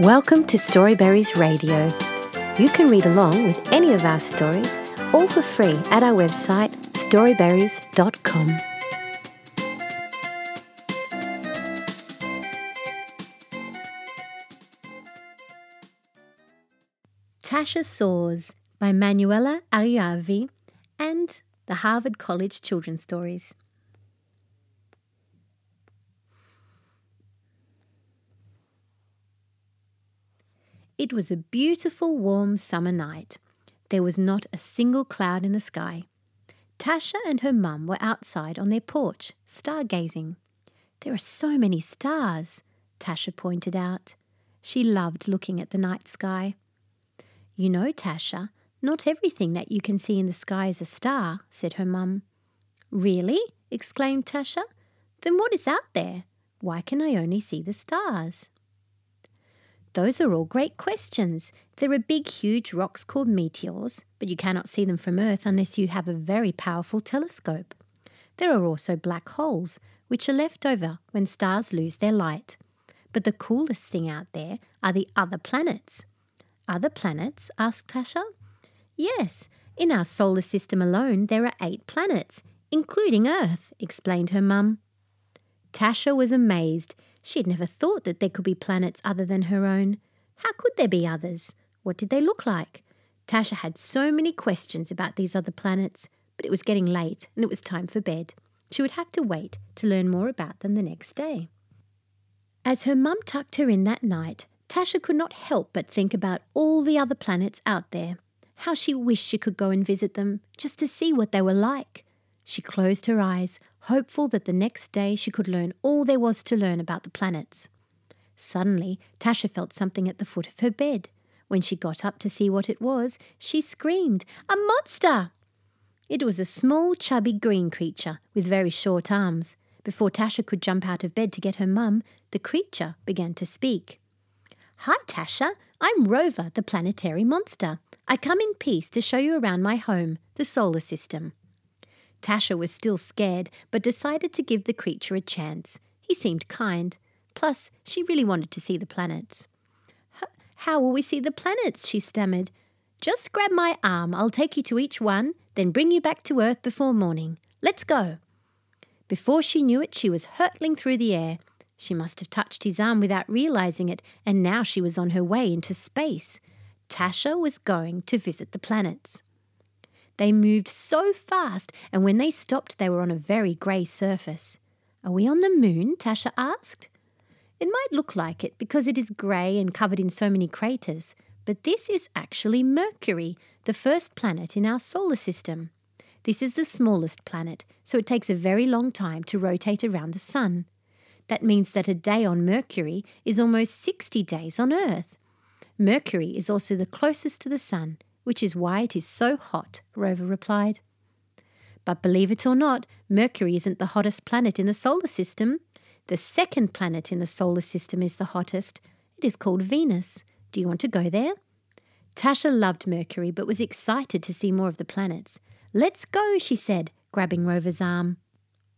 Welcome to Storyberries Radio. You can read along with any of our stories, all for free, at our website storyberries.com. Tasha Soars by Manuela Ariavi and the Harvard College Children's Stories. It was a beautiful, warm summer night. There was not a single cloud in the sky. Tasha and her mum were outside on their porch, stargazing. There are so many stars, Tasha pointed out. She loved looking at the night sky. You know, Tasha, not everything that you can see in the sky is a star, said her mum. Really? exclaimed Tasha. Then what is out there? Why can I only see the stars? Those are all great questions. There are big, huge rocks called meteors, but you cannot see them from Earth unless you have a very powerful telescope. There are also black holes, which are left over when stars lose their light. But the coolest thing out there are the other planets. Other planets? asked Tasha. Yes, in our solar system alone there are eight planets, including Earth, explained her mum. Tasha was amazed. She had never thought that there could be planets other than her own. How could there be others? What did they look like? Tasha had so many questions about these other planets, but it was getting late and it was time for bed. She would have to wait to learn more about them the next day. As her mum tucked her in that night, Tasha could not help but think about all the other planets out there. How she wished she could go and visit them, just to see what they were like. She closed her eyes, hopeful that the next day she could learn all there was to learn about the planets. Suddenly, Tasha felt something at the foot of her bed. When she got up to see what it was, she screamed, A monster! It was a small, chubby green creature with very short arms. Before Tasha could jump out of bed to get her mum, the creature began to speak. Hi, Tasha. I'm Rover, the planetary monster. I come in peace to show you around my home, the solar system. Tasha was still scared, but decided to give the creature a chance. He seemed kind. Plus, she really wanted to see the planets. How will we see the planets? she stammered. Just grab my arm. I'll take you to each one, then bring you back to Earth before morning. Let's go. Before she knew it, she was hurtling through the air. She must have touched his arm without realizing it, and now she was on her way into space. Tasha was going to visit the planets. They moved so fast, and when they stopped, they were on a very grey surface. Are we on the moon? Tasha asked. It might look like it because it is grey and covered in so many craters, but this is actually Mercury, the first planet in our solar system. This is the smallest planet, so it takes a very long time to rotate around the Sun. That means that a day on Mercury is almost 60 days on Earth. Mercury is also the closest to the Sun, which is why it is so hot, Rover replied. But believe it or not, Mercury isn't the hottest planet in the solar system. The second planet in the solar system is the hottest. It is called Venus. Do you want to go there? Tasha loved Mercury but was excited to see more of the planets. Let's go, she said, grabbing Rover's arm.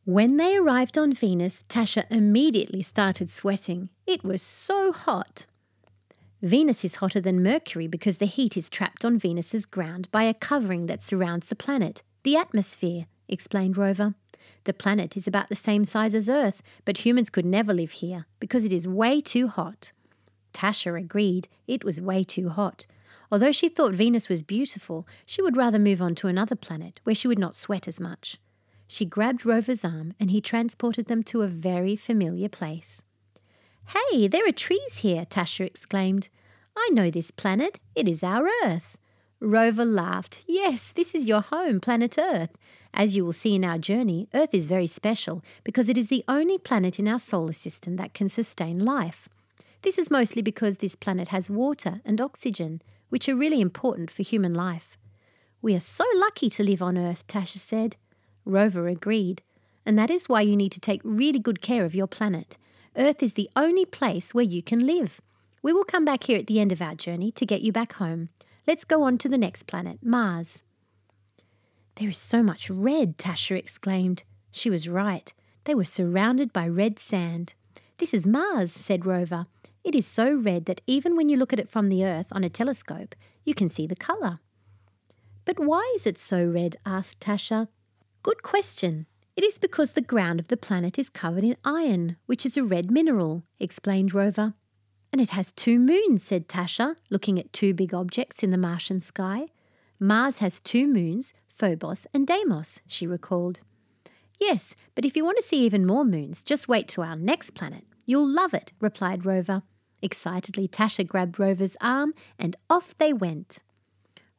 When they arrived on Venus, Tasha immediately started sweating. It was so hot. Venus is hotter than Mercury because the heat is trapped on Venus's ground by a covering that surrounds the planet, the atmosphere, explained Rover. The planet is about the same size as Earth, but humans could never live here because it is way too hot. Tasha agreed it was way too hot. Although she thought Venus was beautiful, she would rather move on to another planet where she would not sweat as much. She grabbed Rover's arm and he transported them to a very familiar place. Hey, there are trees here, Tasha exclaimed. I know this planet. It is our Earth. Rover laughed. Yes, this is your home, planet Earth. As you will see in our journey, Earth is very special because it is the only planet in our solar system that can sustain life. This is mostly because this planet has water and oxygen, which are really important for human life. We are so lucky to live on Earth, Tasha said. Rover agreed. And that is why you need to take really good care of your planet. Earth is the only place where you can live. We will come back here at the end of our journey to get you back home. Let's go on to the next planet, Mars. There is so much red, Tasha exclaimed. She was right. They were surrounded by red sand. This is Mars, said Rover. It is so red that even when you look at it from the Earth on a telescope, you can see the colour. But why is it so red? asked Tasha. Good question. It is because the ground of the planet is covered in iron, which is a red mineral, explained Rover. And it has two moons, said Tasha, looking at two big objects in the Martian sky. Mars has two moons, Phobos and Deimos, she recalled. Yes, but if you want to see even more moons, just wait to our next planet. You'll love it, replied Rover. Excitedly, Tasha grabbed Rover's arm and off they went.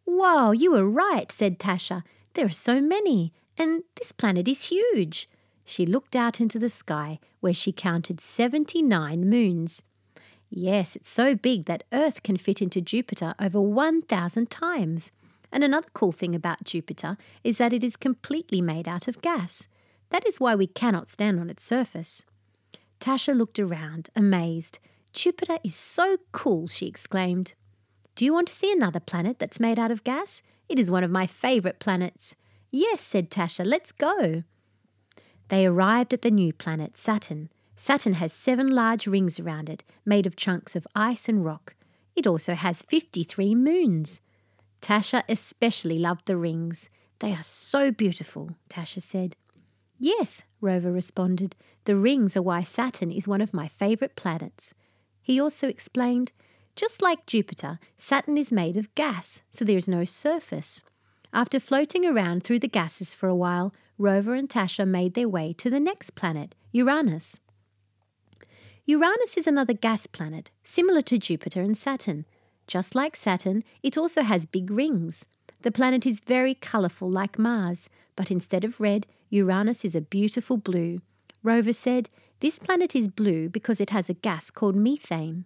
Wow, you were right, said Tasha. There are so many, and this planet is huge. She looked out into the sky, where she counted 79 moons. Yes, it's so big that Earth can fit into Jupiter over 1,000 times. And another cool thing about Jupiter is that it is completely made out of gas. That is why we cannot stand on its surface. Tasha looked around, amazed. Jupiter is so cool, she exclaimed. Do you want to see another planet that's made out of gas? It is one of my favourite planets. Yes, said Tasha, let's go. They arrived at the new planet, Saturn. Saturn has seven large rings around it, made of chunks of ice and rock. It also has 53 moons. Tasha especially loved the rings. They are so beautiful, Tasha said. Yes, Rover responded. The rings are why Saturn is one of my favourite planets. He also explained, just like Jupiter, Saturn is made of gas, so there is no surface. After floating around through the gases for a while, Rover and Tasha made their way to the next planet, Uranus. Uranus is another gas planet, similar to Jupiter and Saturn. Just like Saturn, it also has big rings. The planet is very colourful like Mars, but instead of red, Uranus is a beautiful blue. Rover said, This planet is blue because it has a gas called methane.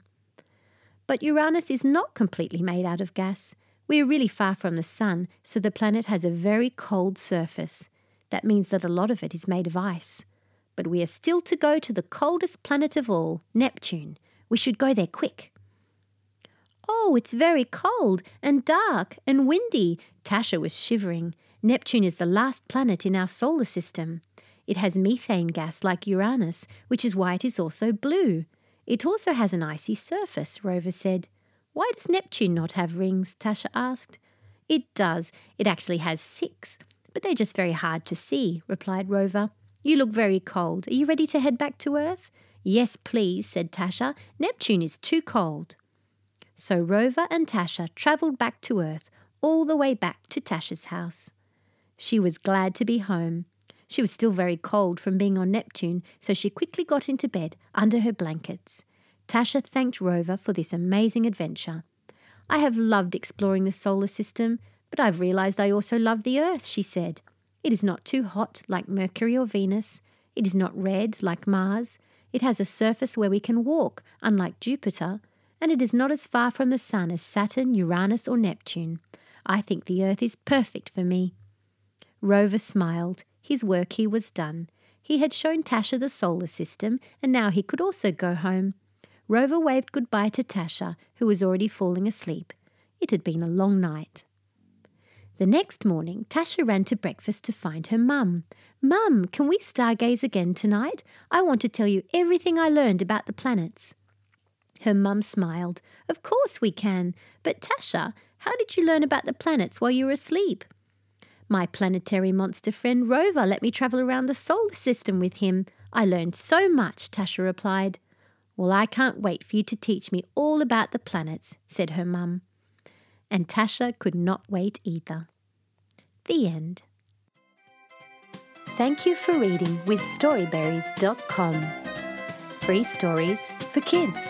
But Uranus is not completely made out of gas. We are really far from the Sun, so the planet has a very cold surface. That means that a lot of it is made of ice but we are still to go to the coldest planet of all, Neptune. We should go there quick. Oh, it's very cold and dark and windy. Tasha was shivering. Neptune is the last planet in our solar system. It has methane gas like Uranus, which is why it is also blue. It also has an icy surface, Rover said. Why does Neptune not have rings? Tasha asked. It does. It actually has six, but they're just very hard to see, replied Rover. You look very cold. Are you ready to head back to Earth? Yes, please, said Tasha. Neptune is too cold. So Rover and Tasha travelled back to Earth, all the way back to Tasha's house. She was glad to be home. She was still very cold from being on Neptune, so she quickly got into bed under her blankets. Tasha thanked Rover for this amazing adventure. I have loved exploring the solar system, but I've realized I also love the Earth, she said. It is not too hot like Mercury or Venus. It is not red like Mars. It has a surface where we can walk, unlike Jupiter. And it is not as far from the Sun as Saturn, Uranus, or Neptune. I think the Earth is perfect for me. Rover smiled. His work here was done. He had shown Tasha the solar system, and now he could also go home. Rover waved goodbye to Tasha, who was already falling asleep. It had been a long night. The next morning, Tasha ran to breakfast to find her mum. Mum, can we stargaze again tonight? I want to tell you everything I learned about the planets. Her mum smiled. Of course we can. But Tasha, how did you learn about the planets while you were asleep? My planetary monster friend Rover let me travel around the solar system with him. I learned so much, Tasha replied. Well, I can't wait for you to teach me all about the planets, said her mum and Tasha could not wait either. The end. Thank you for reading with Storyberries.com. Free stories for kids.